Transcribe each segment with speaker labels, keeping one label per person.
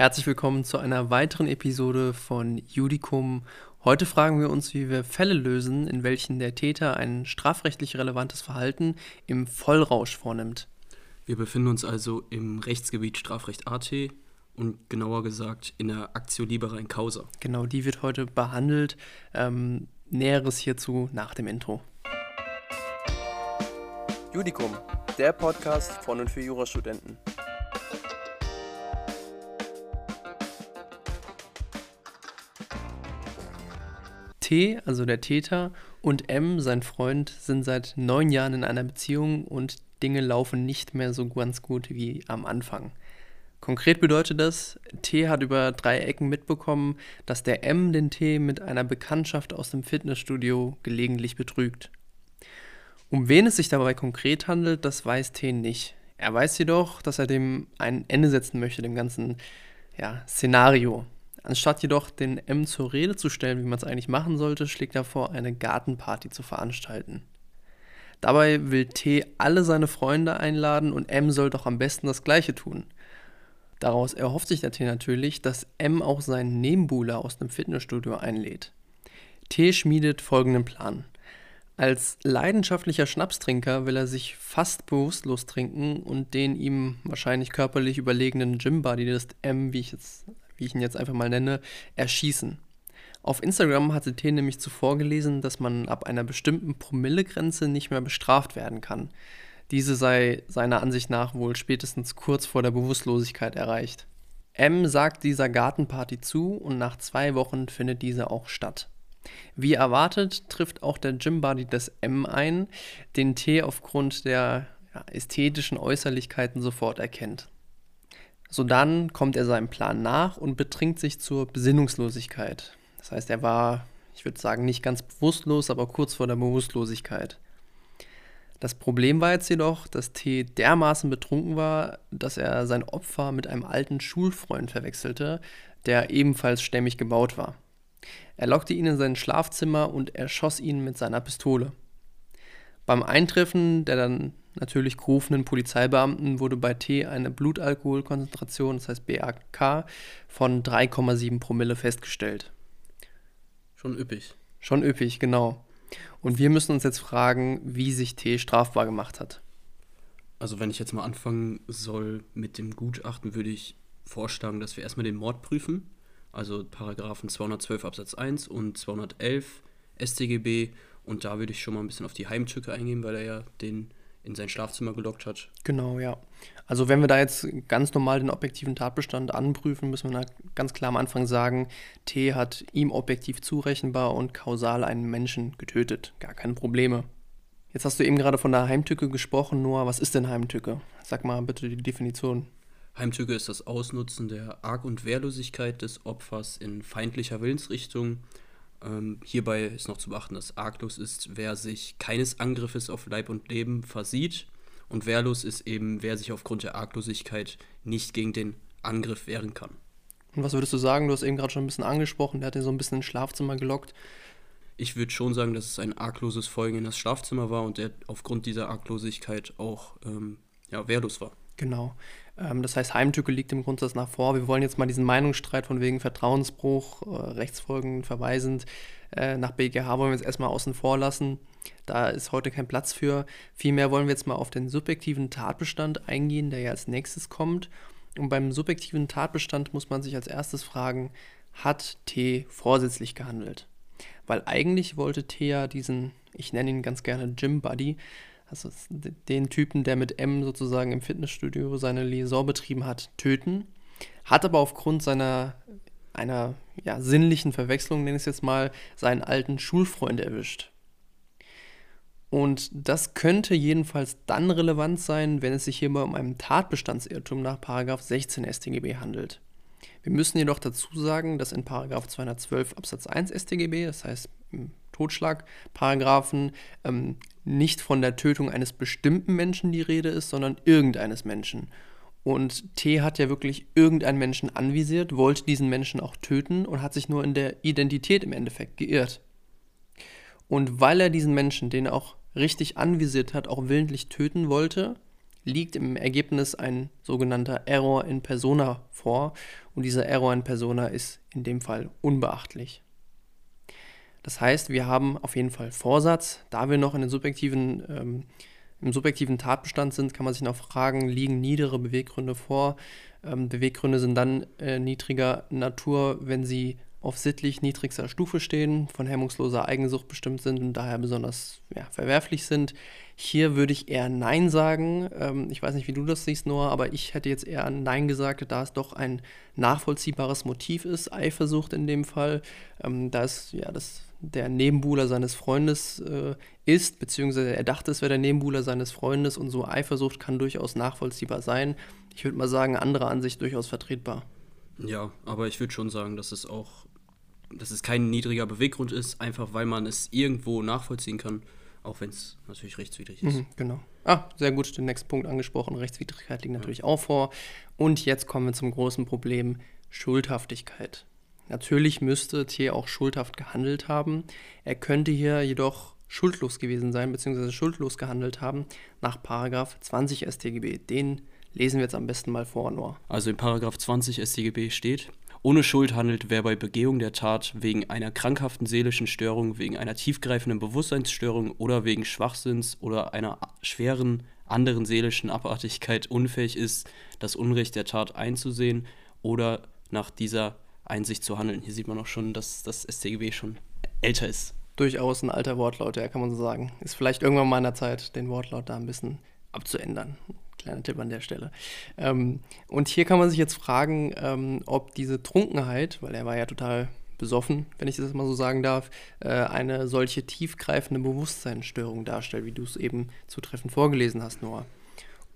Speaker 1: Herzlich willkommen zu einer weiteren Episode von Judicum. Heute fragen wir uns, wie wir Fälle lösen, in welchen der Täter ein strafrechtlich relevantes Verhalten im Vollrausch vornimmt.
Speaker 2: Wir befinden uns also im Rechtsgebiet Strafrecht AT und genauer gesagt in der Aktio Libera in Causa.
Speaker 1: Genau, die wird heute behandelt. Ähm, Näheres hierzu nach dem Intro. Judicum, der Podcast von und für Jurastudenten. T, also der Täter, und M, sein Freund, sind seit neun Jahren in einer Beziehung und Dinge laufen nicht mehr so ganz gut wie am Anfang. Konkret bedeutet das, T hat über drei Ecken mitbekommen, dass der M den T mit einer Bekanntschaft aus dem Fitnessstudio gelegentlich betrügt. Um wen es sich dabei konkret handelt, das weiß T nicht. Er weiß jedoch, dass er dem ein Ende setzen möchte, dem ganzen ja, Szenario. Anstatt jedoch den M zur Rede zu stellen, wie man es eigentlich machen sollte, schlägt er vor, eine Gartenparty zu veranstalten. Dabei will T alle seine Freunde einladen und M soll doch am besten das gleiche tun. Daraus erhofft sich der T natürlich, dass M auch seinen Nebenbuhler aus dem Fitnessstudio einlädt. T schmiedet folgenden Plan. Als leidenschaftlicher Schnapstrinker will er sich fast bewusstlos trinken und den ihm wahrscheinlich körperlich überlegenen Gymbuddy des M, wie ich jetzt wie ich ihn jetzt einfach mal nenne, erschießen. Auf Instagram hatte T nämlich zuvor gelesen, dass man ab einer bestimmten Promillegrenze nicht mehr bestraft werden kann. Diese sei seiner Ansicht nach wohl spätestens kurz vor der Bewusstlosigkeit erreicht. M sagt dieser Gartenparty zu und nach zwei Wochen findet diese auch statt. Wie erwartet trifft auch der Gymbuddy des M ein, den T aufgrund der ja, ästhetischen Äußerlichkeiten sofort erkennt. Sodann kommt er seinem Plan nach und betrinkt sich zur Besinnungslosigkeit. Das heißt, er war, ich würde sagen, nicht ganz bewusstlos, aber kurz vor der Bewusstlosigkeit. Das Problem war jetzt jedoch, dass T dermaßen betrunken war, dass er sein Opfer mit einem alten Schulfreund verwechselte, der ebenfalls stämmig gebaut war. Er lockte ihn in sein Schlafzimmer und erschoss ihn mit seiner Pistole. Beim Eintreffen der dann natürlich gerufenen Polizeibeamten wurde bei T eine Blutalkoholkonzentration, das heißt BAK, von 3,7 Promille festgestellt.
Speaker 2: Schon üppig.
Speaker 1: Schon üppig, genau. Und wir müssen uns jetzt fragen, wie sich T strafbar gemacht hat.
Speaker 2: Also wenn ich jetzt mal anfangen soll mit dem Gutachten, würde ich vorschlagen, dass wir erstmal den Mord prüfen. Also Paragraphen 212 Absatz 1 und 211 StGB. Und da würde ich schon mal ein bisschen auf die Heimtücke eingehen, weil er ja den in sein Schlafzimmer gelockt hat.
Speaker 1: Genau, ja. Also wenn wir da jetzt ganz normal den objektiven Tatbestand anprüfen, müssen wir ganz klar am Anfang sagen, T hat ihm objektiv zurechenbar und kausal einen Menschen getötet. Gar keine Probleme. Jetzt hast du eben gerade von der Heimtücke gesprochen, Noah. Was ist denn Heimtücke? Sag mal bitte die Definition.
Speaker 2: Heimtücke ist das Ausnutzen der Arg- und Wehrlosigkeit des Opfers in feindlicher Willensrichtung ähm, hierbei ist noch zu beachten, dass arglos ist, wer sich keines Angriffes auf Leib und Leben versieht. Und wehrlos ist eben, wer sich aufgrund der Arglosigkeit nicht gegen den Angriff wehren kann.
Speaker 1: Und was würdest du sagen? Du hast eben gerade schon ein bisschen angesprochen, der hat dir so ein bisschen ins Schlafzimmer gelockt.
Speaker 2: Ich würde schon sagen, dass es ein argloses Folgen in das Schlafzimmer war und der aufgrund dieser Arglosigkeit auch ähm, ja, wehrlos war.
Speaker 1: Genau. Ähm, das heißt, Heimtücke liegt im Grundsatz nach vor. Wir wollen jetzt mal diesen Meinungsstreit von wegen Vertrauensbruch, äh, Rechtsfolgen verweisend äh, nach BGH wollen wir jetzt erstmal außen vor lassen. Da ist heute kein Platz für. Vielmehr wollen wir jetzt mal auf den subjektiven Tatbestand eingehen, der ja als nächstes kommt. Und beim subjektiven Tatbestand muss man sich als erstes fragen, hat T vorsätzlich gehandelt? Weil eigentlich wollte T ja diesen, ich nenne ihn ganz gerne Gym Buddy, also den Typen, der mit M sozusagen im Fitnessstudio seine Liaison betrieben hat, töten. Hat aber aufgrund seiner einer ja, sinnlichen Verwechslung, nenne ich es jetzt mal, seinen alten Schulfreund erwischt. Und das könnte jedenfalls dann relevant sein, wenn es sich hierbei um einen Tatbestandsirrtum nach 16 StGB handelt. Wir müssen jedoch dazu sagen, dass in 212 Absatz 1 StGB, das heißt im Totschlagparagraphen, ähm, nicht von der Tötung eines bestimmten Menschen die Rede ist, sondern irgendeines Menschen. Und T hat ja wirklich irgendeinen Menschen anvisiert, wollte diesen Menschen auch töten und hat sich nur in der Identität im Endeffekt geirrt. Und weil er diesen Menschen, den er auch richtig anvisiert hat, auch willentlich töten wollte, liegt im Ergebnis ein sogenannter Error in Persona vor und dieser Error in Persona ist in dem Fall unbeachtlich. Das heißt, wir haben auf jeden Fall Vorsatz. Da wir noch in den subjektiven, ähm, im subjektiven Tatbestand sind, kann man sich noch fragen, liegen niedere Beweggründe vor? Ähm, Beweggründe sind dann äh, niedriger Natur, wenn sie auf sittlich niedrigster Stufe stehen, von hemmungsloser Eigensucht bestimmt sind und daher besonders ja, verwerflich sind. Hier würde ich eher Nein sagen. Ähm, ich weiß nicht, wie du das siehst, Noah, aber ich hätte jetzt eher Nein gesagt, da es doch ein nachvollziehbares Motiv ist, Eifersucht in dem Fall. Ähm, da es ja das der Nebenbuhler seines Freundes äh, ist, beziehungsweise er dachte, es wäre der Nebenbuhler seines Freundes und so Eifersucht kann durchaus nachvollziehbar sein. Ich würde mal sagen, andere Ansicht durchaus vertretbar.
Speaker 2: Ja, aber ich würde schon sagen, dass es auch dass es kein niedriger Beweggrund ist, einfach weil man es irgendwo nachvollziehen kann, auch wenn es natürlich rechtswidrig ist. Mhm,
Speaker 1: genau. Ah, sehr gut, den nächsten Punkt angesprochen. Rechtswidrigkeit liegt natürlich ja. auch vor. Und jetzt kommen wir zum großen Problem Schuldhaftigkeit. Natürlich müsste T auch schuldhaft gehandelt haben. Er könnte hier jedoch schuldlos gewesen sein, beziehungsweise schuldlos gehandelt haben, nach Paragraph 20 StGB. Den lesen wir jetzt am besten mal vor, Noah.
Speaker 2: Also in Paragraph 20 StGB steht, ohne Schuld handelt, wer bei Begehung der Tat wegen einer krankhaften seelischen Störung, wegen einer tiefgreifenden Bewusstseinsstörung oder wegen Schwachsinns oder einer schweren anderen seelischen Abartigkeit unfähig ist, das Unrecht der Tat einzusehen oder nach dieser Einsicht zu handeln. Hier sieht man auch schon, dass das StGB schon älter ist.
Speaker 1: Durchaus ein alter Wortlaut, ja, kann man so sagen. Ist vielleicht irgendwann mal an der Zeit, den Wortlaut da ein bisschen abzuändern. Kleiner Tipp an der Stelle. Ähm, und hier kann man sich jetzt fragen, ähm, ob diese Trunkenheit, weil er war ja total besoffen, wenn ich das mal so sagen darf, äh, eine solche tiefgreifende Bewusstseinsstörung darstellt, wie du es eben zutreffend vorgelesen hast, Noah.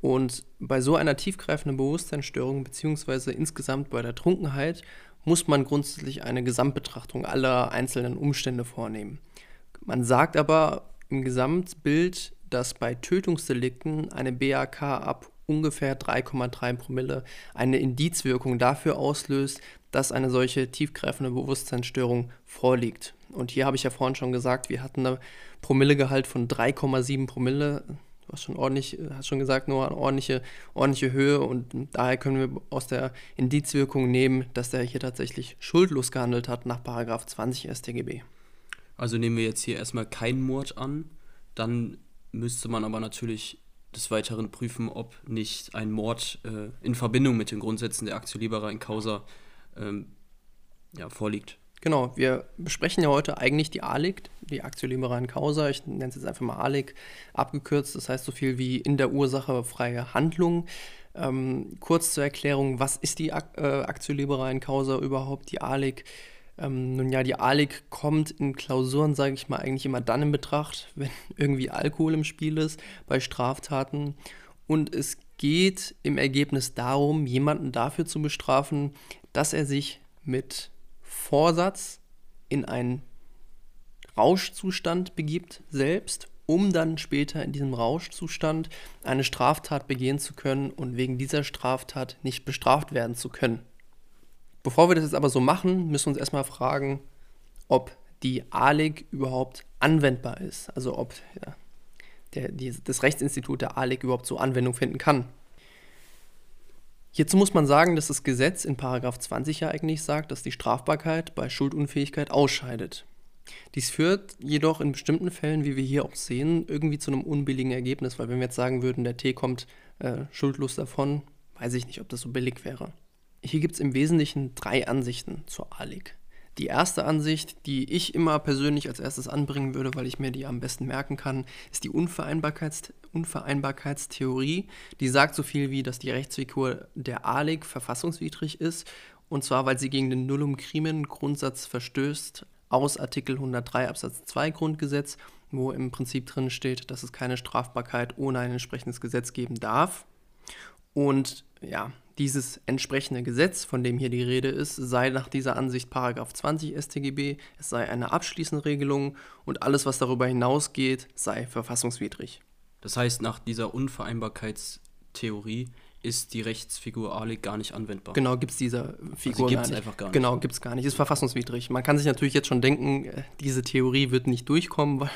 Speaker 1: Und bei so einer tiefgreifenden Bewusstseinsstörung, beziehungsweise insgesamt bei der Trunkenheit, muss man grundsätzlich eine Gesamtbetrachtung aller einzelnen Umstände vornehmen. Man sagt aber im Gesamtbild, dass bei Tötungsdelikten eine BAK ab ungefähr 3,3 Promille eine Indizwirkung dafür auslöst, dass eine solche tiefgreifende Bewusstseinsstörung vorliegt. Und hier habe ich ja vorhin schon gesagt, wir hatten ein Promillegehalt von 3,7 Promille. Hast schon ordentlich, hast schon gesagt, nur eine ordentliche, ordentliche Höhe und daher können wir aus der Indizwirkung nehmen, dass er hier tatsächlich schuldlos gehandelt hat nach 20 StGB.
Speaker 2: Also nehmen wir jetzt hier erstmal keinen Mord an, dann müsste man aber natürlich des Weiteren prüfen, ob nicht ein Mord äh, in Verbindung mit den Grundsätzen der Actio Libera in Causa ähm, ja, vorliegt.
Speaker 1: Genau, wir besprechen ja heute eigentlich die ALIG, die Actio Libera in Causa. Ich nenne es jetzt einfach mal ALIG abgekürzt. Das heißt so viel wie in der Ursache freie Handlung. Ähm, kurz zur Erklärung, was ist die Ak äh, Actio Libera in Causa überhaupt, die ALIG? Ähm, nun ja, die ALIG kommt in Klausuren, sage ich mal, eigentlich immer dann in Betracht, wenn irgendwie Alkohol im Spiel ist bei Straftaten. Und es geht im Ergebnis darum, jemanden dafür zu bestrafen, dass er sich mit Vorsatz in einen Rauschzustand begibt selbst, um dann später in diesem Rauschzustand eine Straftat begehen zu können und wegen dieser Straftat nicht bestraft werden zu können. Bevor wir das jetzt aber so machen, müssen wir uns erstmal fragen, ob die ALEG überhaupt anwendbar ist. Also ob ja, der, die, das Rechtsinstitut der ALEG überhaupt so Anwendung finden kann. Hierzu muss man sagen, dass das Gesetz in 20 ja eigentlich sagt, dass die Strafbarkeit bei Schuldunfähigkeit ausscheidet. Dies führt jedoch in bestimmten Fällen, wie wir hier auch sehen, irgendwie zu einem unbilligen Ergebnis, weil wenn wir jetzt sagen würden, der T kommt äh, schuldlos davon, weiß ich nicht, ob das so billig wäre. Hier gibt es im Wesentlichen drei Ansichten zur ALIG. Die erste Ansicht, die ich immer persönlich als erstes anbringen würde, weil ich mir die am besten merken kann, ist die Unvereinbarkeits Unvereinbarkeitstheorie. Die sagt so viel wie, dass die Rechtsfigur der ALIG verfassungswidrig ist, und zwar weil sie gegen den Nullum Crimen Grundsatz verstößt aus Artikel 103 Absatz 2 Grundgesetz, wo im Prinzip drin steht, dass es keine Strafbarkeit ohne ein entsprechendes Gesetz geben darf. Und ja, dieses entsprechende Gesetz, von dem hier die Rede ist, sei nach dieser Ansicht 20 StGB, es sei eine abschließende Regelung und alles, was darüber hinausgeht, sei verfassungswidrig.
Speaker 2: Das heißt, nach dieser Unvereinbarkeitstheorie ist die Rechtsfigur Alik gar nicht anwendbar.
Speaker 1: Genau, gibt es diese Figur
Speaker 2: also
Speaker 1: gar nicht.
Speaker 2: einfach gar nicht.
Speaker 1: Genau, gibt es gar nicht. Ist verfassungswidrig. Man kann sich natürlich jetzt schon denken, äh, diese Theorie wird nicht durchkommen, weil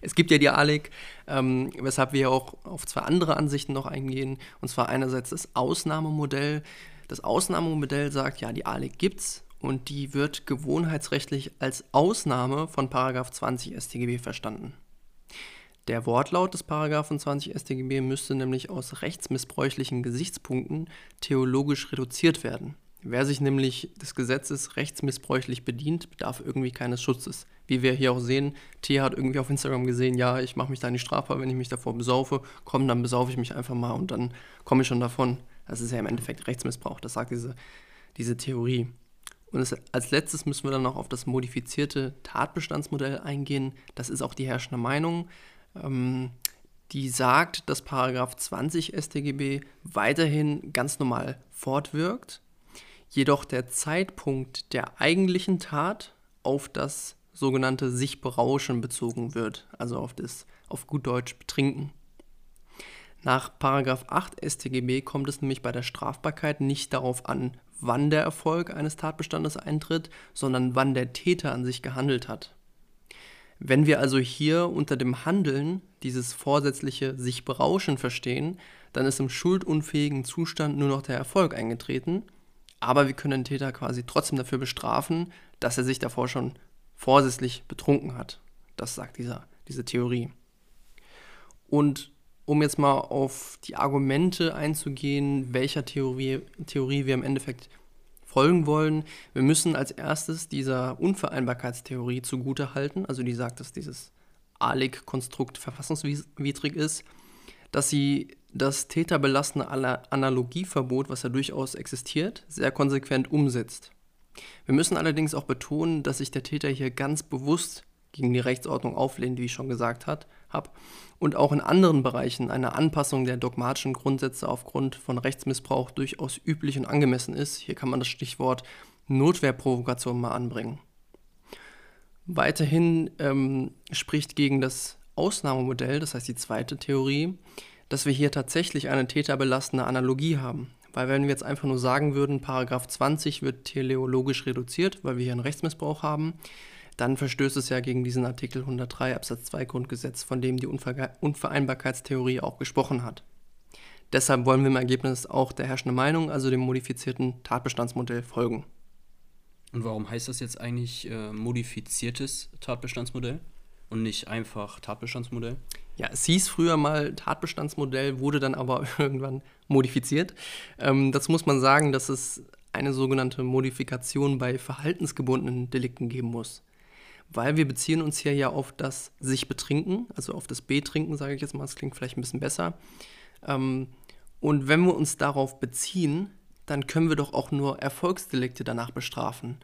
Speaker 1: es gibt ja die Alik, ähm, weshalb wir ja auch auf zwei andere Ansichten noch eingehen. Und zwar einerseits das Ausnahmemodell. Das Ausnahmemodell sagt, ja, die Alik gibt's und die wird gewohnheitsrechtlich als Ausnahme von Paragraph 20 StGB verstanden. Der Wortlaut des Paragraphen 20 StGB müsste nämlich aus rechtsmissbräuchlichen Gesichtspunkten theologisch reduziert werden. Wer sich nämlich des Gesetzes rechtsmissbräuchlich bedient, bedarf irgendwie keines Schutzes. Wie wir hier auch sehen, T hat irgendwie auf Instagram gesehen, ja, ich mache mich da nicht strafbar, wenn ich mich davor besaufe. Komm, dann besaufe ich mich einfach mal und dann komme ich schon davon. Das ist ja im Endeffekt Rechtsmissbrauch, das sagt diese, diese Theorie. Und als letztes müssen wir dann noch auf das modifizierte Tatbestandsmodell eingehen. Das ist auch die herrschende Meinung ähm, die sagt, dass Paragraph 20 StGB weiterhin ganz normal fortwirkt, jedoch der Zeitpunkt der eigentlichen Tat auf das sogenannte sich berauschen bezogen wird, also auf das auf gut Deutsch betrinken. Nach Paragraph 8 StGB kommt es nämlich bei der Strafbarkeit nicht darauf an, wann der Erfolg eines Tatbestandes eintritt, sondern wann der Täter an sich gehandelt hat. Wenn wir also hier unter dem Handeln dieses vorsätzliche sich berauschen verstehen, dann ist im schuldunfähigen Zustand nur noch der Erfolg eingetreten, aber wir können den Täter quasi trotzdem dafür bestrafen, dass er sich davor schon vorsätzlich betrunken hat. Das sagt dieser, diese Theorie. Und um jetzt mal auf die Argumente einzugehen, welcher Theorie, Theorie wir im Endeffekt folgen wollen. Wir müssen als erstes dieser Unvereinbarkeitstheorie zugutehalten, also die sagt, dass dieses ALEC-Konstrukt verfassungswidrig ist, dass sie das täterbelassene Analogieverbot, was ja durchaus existiert, sehr konsequent umsetzt. Wir müssen allerdings auch betonen, dass sich der Täter hier ganz bewusst gegen die Rechtsordnung auflehnt, wie ich schon gesagt habe, und auch in anderen Bereichen eine Anpassung der dogmatischen Grundsätze aufgrund von Rechtsmissbrauch durchaus üblich und angemessen ist. Hier kann man das Stichwort Notwehrprovokation mal anbringen. Weiterhin ähm, spricht gegen das Ausnahmemodell, das heißt die zweite Theorie, dass wir hier tatsächlich eine täterbelastende Analogie haben. Weil wenn wir jetzt einfach nur sagen würden, Paragraph 20 wird teleologisch reduziert, weil wir hier einen Rechtsmissbrauch haben, dann verstößt es ja gegen diesen Artikel 103 Absatz 2 Grundgesetz, von dem die Unver Unvereinbarkeitstheorie auch gesprochen hat. Deshalb wollen wir im Ergebnis auch der herrschenden Meinung, also dem modifizierten Tatbestandsmodell, folgen.
Speaker 2: Und warum heißt das jetzt eigentlich äh, modifiziertes Tatbestandsmodell und nicht einfach Tatbestandsmodell?
Speaker 1: Ja, es hieß früher mal Tatbestandsmodell, wurde dann aber irgendwann modifiziert. Ähm, dazu muss man sagen, dass es eine sogenannte Modifikation bei verhaltensgebundenen Delikten geben muss weil wir beziehen uns hier ja auf das sich betrinken, also auf das Betrinken, sage ich jetzt mal, das klingt vielleicht ein bisschen besser. Ähm, und wenn wir uns darauf beziehen, dann können wir doch auch nur Erfolgsdelikte danach bestrafen.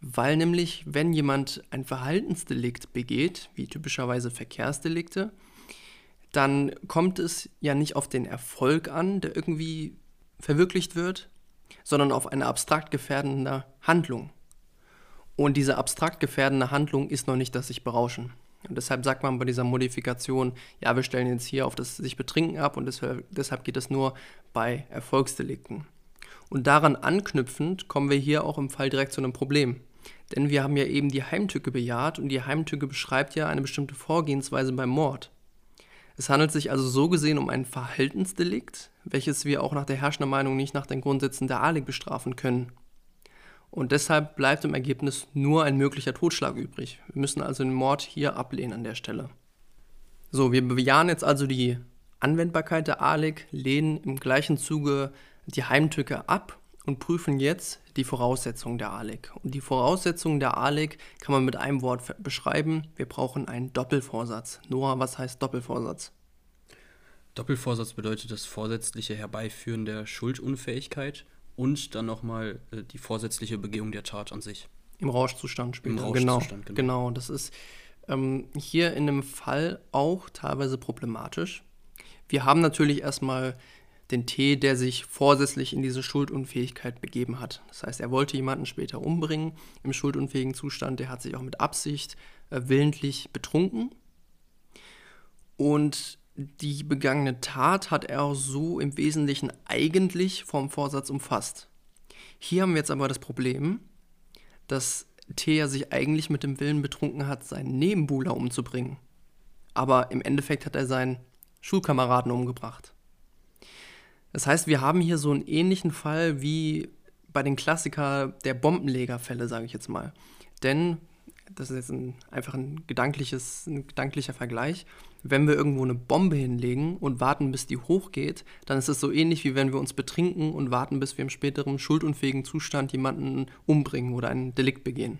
Speaker 1: Weil nämlich, wenn jemand ein Verhaltensdelikt begeht, wie typischerweise Verkehrsdelikte, dann kommt es ja nicht auf den Erfolg an, der irgendwie verwirklicht wird, sondern auf eine abstrakt gefährdende Handlung. Und diese abstrakt gefährdende Handlung ist noch nicht das sich berauschen. Und deshalb sagt man bei dieser Modifikation, ja, wir stellen jetzt hier auf das sich betrinken ab und deshalb geht es nur bei Erfolgsdelikten. Und daran anknüpfend kommen wir hier auch im Fall direkt zu einem Problem. Denn wir haben ja eben die Heimtücke bejaht und die Heimtücke beschreibt ja eine bestimmte Vorgehensweise beim Mord. Es handelt sich also so gesehen um ein Verhaltensdelikt, welches wir auch nach der herrschenden Meinung nicht nach den Grundsätzen der ALIG bestrafen können. Und deshalb bleibt im Ergebnis nur ein möglicher Totschlag übrig. Wir müssen also den Mord hier ablehnen an der Stelle. So, wir bejahen jetzt also die Anwendbarkeit der ALEG, lehnen im gleichen Zuge die Heimtücke ab und prüfen jetzt die Voraussetzungen der ALEG. Und die Voraussetzungen der ALEG kann man mit einem Wort beschreiben. Wir brauchen einen Doppelvorsatz. Noah, was heißt Doppelvorsatz?
Speaker 2: Doppelvorsatz bedeutet das vorsätzliche Herbeiführen der Schuldunfähigkeit und dann nochmal äh, die vorsätzliche Begehung der Tat an sich.
Speaker 1: Im Rauschzustand später.
Speaker 2: Im Rauschzustand,
Speaker 1: genau, genau. genau. Das ist ähm, hier in einem Fall auch teilweise problematisch. Wir haben natürlich erstmal den T, der sich vorsätzlich in diese Schuldunfähigkeit begeben hat. Das heißt, er wollte jemanden später umbringen im schuldunfähigen Zustand. Der hat sich auch mit Absicht äh, willentlich betrunken. Und die begangene Tat hat er auch so im Wesentlichen eigentlich vom Vorsatz umfasst. Hier haben wir jetzt aber das Problem, dass Thea sich eigentlich mit dem Willen betrunken hat, seinen Nebenbuhler umzubringen. Aber im Endeffekt hat er seinen Schulkameraden umgebracht. Das heißt, wir haben hier so einen ähnlichen Fall wie bei den Klassiker der Bombenlegerfälle, sage ich jetzt mal. Denn, das ist jetzt ein, einfach ein, gedankliches, ein gedanklicher Vergleich, wenn wir irgendwo eine Bombe hinlegen und warten, bis die hochgeht, dann ist es so ähnlich, wie wenn wir uns betrinken und warten, bis wir im späteren schuldunfähigen Zustand jemanden umbringen oder einen Delikt begehen.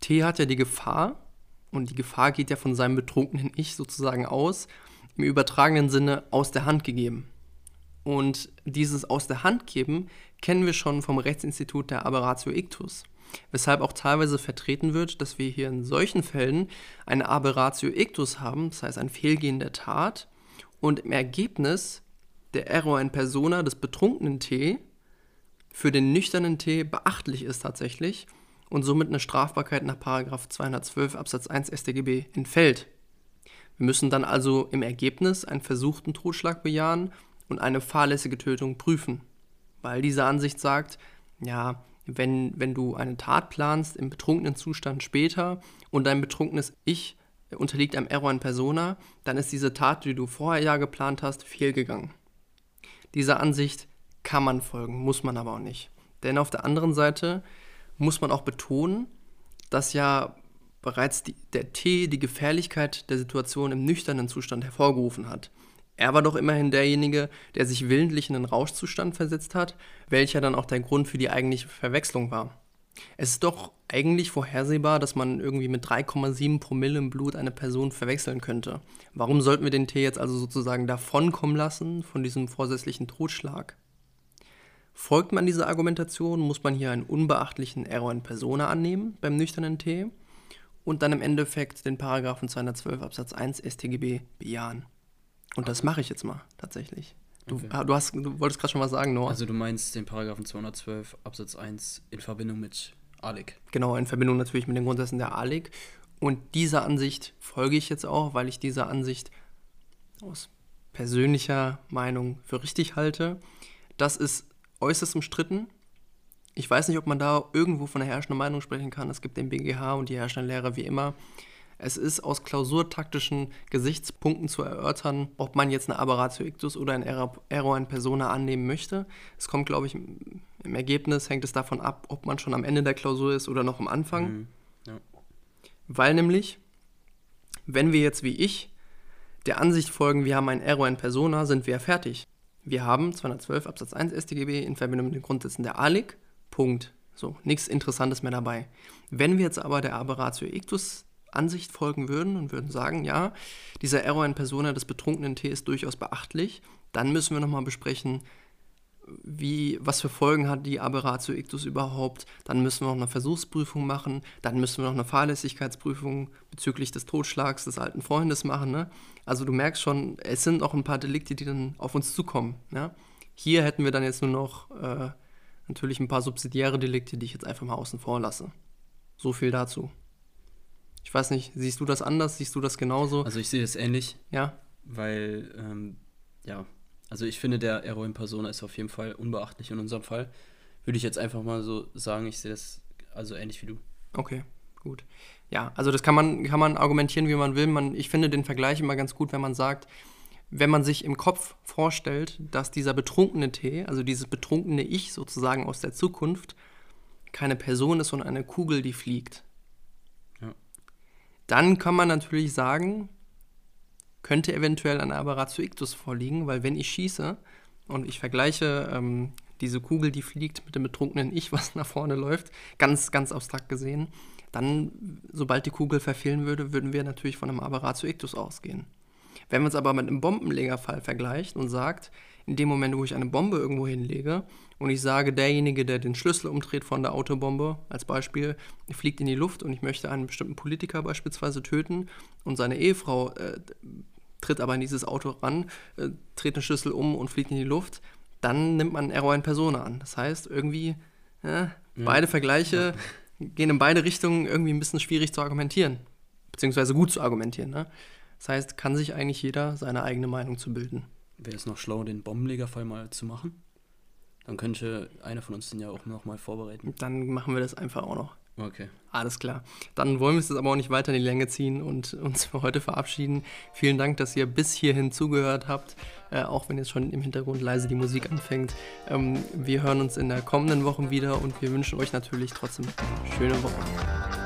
Speaker 1: T hat ja die Gefahr, und die Gefahr geht ja von seinem betrunkenen Ich sozusagen aus, im übertragenen Sinne aus der Hand gegeben. Und dieses Aus der Hand geben kennen wir schon vom Rechtsinstitut der Aberratio Ictus, weshalb auch teilweise vertreten wird, dass wir hier in solchen Fällen eine Aberratio Ictus haben, das heißt ein Fehlgehen der Tat, und im Ergebnis der Error in persona des betrunkenen T für den nüchternen T beachtlich ist tatsächlich und somit eine Strafbarkeit nach 212 Absatz 1 StGB entfällt. Wir müssen dann also im Ergebnis einen versuchten Totschlag bejahen und eine fahrlässige Tötung prüfen. Weil diese Ansicht sagt, ja, wenn, wenn du eine Tat planst im betrunkenen Zustand später und dein betrunkenes Ich unterliegt einem Error in persona, dann ist diese Tat, die du vorher ja geplant hast, fehlgegangen. Dieser Ansicht kann man folgen, muss man aber auch nicht. Denn auf der anderen Seite muss man auch betonen, dass ja bereits die, der T die Gefährlichkeit der Situation im nüchternen Zustand hervorgerufen hat. Er war doch immerhin derjenige, der sich willentlich in einen Rauschzustand versetzt hat, welcher dann auch der Grund für die eigentliche Verwechslung war. Es ist doch eigentlich vorhersehbar, dass man irgendwie mit 3,7 Promille im Blut eine Person verwechseln könnte. Warum sollten wir den Tee jetzt also sozusagen davonkommen lassen von diesem vorsätzlichen Totschlag? Folgt man dieser Argumentation, muss man hier einen unbeachtlichen Error in Persona annehmen beim nüchternen Tee und dann im Endeffekt den Paragraphen 212 Absatz 1 StGB bejahen. Und das mache ich jetzt mal tatsächlich. Du, okay. Du, hast, du wolltest gerade schon was sagen, Noah.
Speaker 2: Also du meinst den Paragraphen 212 Absatz 1 in Verbindung mit ALEG.
Speaker 1: Genau, in Verbindung natürlich mit den Grundsätzen der ALEG. Und dieser Ansicht folge ich jetzt auch, weil ich diese Ansicht aus persönlicher Meinung für richtig halte. Das ist äußerst umstritten. Ich weiß nicht, ob man da irgendwo von der herrschenden Meinung sprechen kann. Es gibt den BGH und die herrschenden Lehrer wie immer. Es ist aus klausurtaktischen Gesichtspunkten zu erörtern, ob man jetzt eine Aberratio Ictus oder ein Error in Persona annehmen möchte. Es kommt, glaube ich, im Ergebnis hängt es davon ab, ob man schon am Ende der Klausur ist oder noch am Anfang. Mhm. Ja. Weil nämlich, wenn wir jetzt wie ich der Ansicht folgen, wir haben ein Error in Persona, sind wir fertig. Wir haben 212 Absatz 1 StGB in Verbindung mit den Grundsätzen der ALIC. Punkt. So, nichts Interessantes mehr dabei. Wenn wir jetzt aber der Aberratio Ictus Ansicht folgen würden und würden sagen, ja, dieser Error in Persona des betrunkenen T ist durchaus beachtlich, dann müssen wir nochmal besprechen, wie, was für Folgen hat die Aberratio Ictus überhaupt. Dann müssen wir noch eine Versuchsprüfung machen. Dann müssen wir noch eine Fahrlässigkeitsprüfung bezüglich des Totschlags des alten Freundes machen. Ne? Also du merkst schon, es sind auch ein paar Delikte, die dann auf uns zukommen. Ja? Hier hätten wir dann jetzt nur noch äh, natürlich ein paar subsidiäre Delikte, die ich jetzt einfach mal außen vor lasse. So viel dazu. Ich weiß nicht, siehst du das anders? Siehst du das genauso?
Speaker 2: Also ich sehe das ähnlich.
Speaker 1: Ja.
Speaker 2: Weil, ähm, ja, also ich finde, der Error in Persona ist auf jeden Fall unbeachtlich in unserem Fall. Würde ich jetzt einfach mal so sagen, ich sehe das also ähnlich wie du.
Speaker 1: Okay, gut. Ja, also das kann man, kann man argumentieren, wie man will. Man, ich finde den Vergleich immer ganz gut, wenn man sagt, wenn man sich im Kopf vorstellt, dass dieser betrunkene T, also dieses betrunkene Ich sozusagen aus der Zukunft, keine Person ist, sondern eine Kugel, die fliegt. Dann kann man natürlich sagen, könnte eventuell ein Aberratio Ictus vorliegen, weil wenn ich schieße und ich vergleiche ähm, diese Kugel, die fliegt, mit dem betrunkenen Ich, was nach vorne läuft, ganz, ganz abstrakt gesehen, dann, sobald die Kugel verfehlen würde, würden wir natürlich von einem Aberratio Ictus ausgehen. Wenn man es aber mit einem Bombenlegerfall vergleicht und sagt, in dem Moment, wo ich eine Bombe irgendwo hinlege und ich sage, derjenige, der den Schlüssel umdreht von der Autobombe, als Beispiel, fliegt in die Luft und ich möchte einen bestimmten Politiker beispielsweise töten und seine Ehefrau äh, tritt aber in dieses Auto ran, äh, dreht den Schlüssel um und fliegt in die Luft, dann nimmt man Error in Persona an. Das heißt, irgendwie äh, ja, beide Vergleiche ja. gehen in beide Richtungen irgendwie ein bisschen schwierig zu argumentieren, beziehungsweise gut zu argumentieren. Ne? Das heißt, kann sich eigentlich jeder seine eigene Meinung zu bilden.
Speaker 2: Wäre es noch schlau, den Bombenlegerfall mal zu machen? Dann könnte einer von uns den ja auch noch mal vorbereiten.
Speaker 1: Dann machen wir das einfach auch noch.
Speaker 2: Okay.
Speaker 1: Alles klar. Dann wollen wir es jetzt aber auch nicht weiter in die Länge ziehen und uns für heute verabschieden. Vielen Dank, dass ihr bis hierhin zugehört habt, äh, auch wenn jetzt schon im Hintergrund leise die Musik anfängt. Ähm, wir hören uns in der kommenden Woche wieder und wir wünschen euch natürlich trotzdem eine schöne Woche.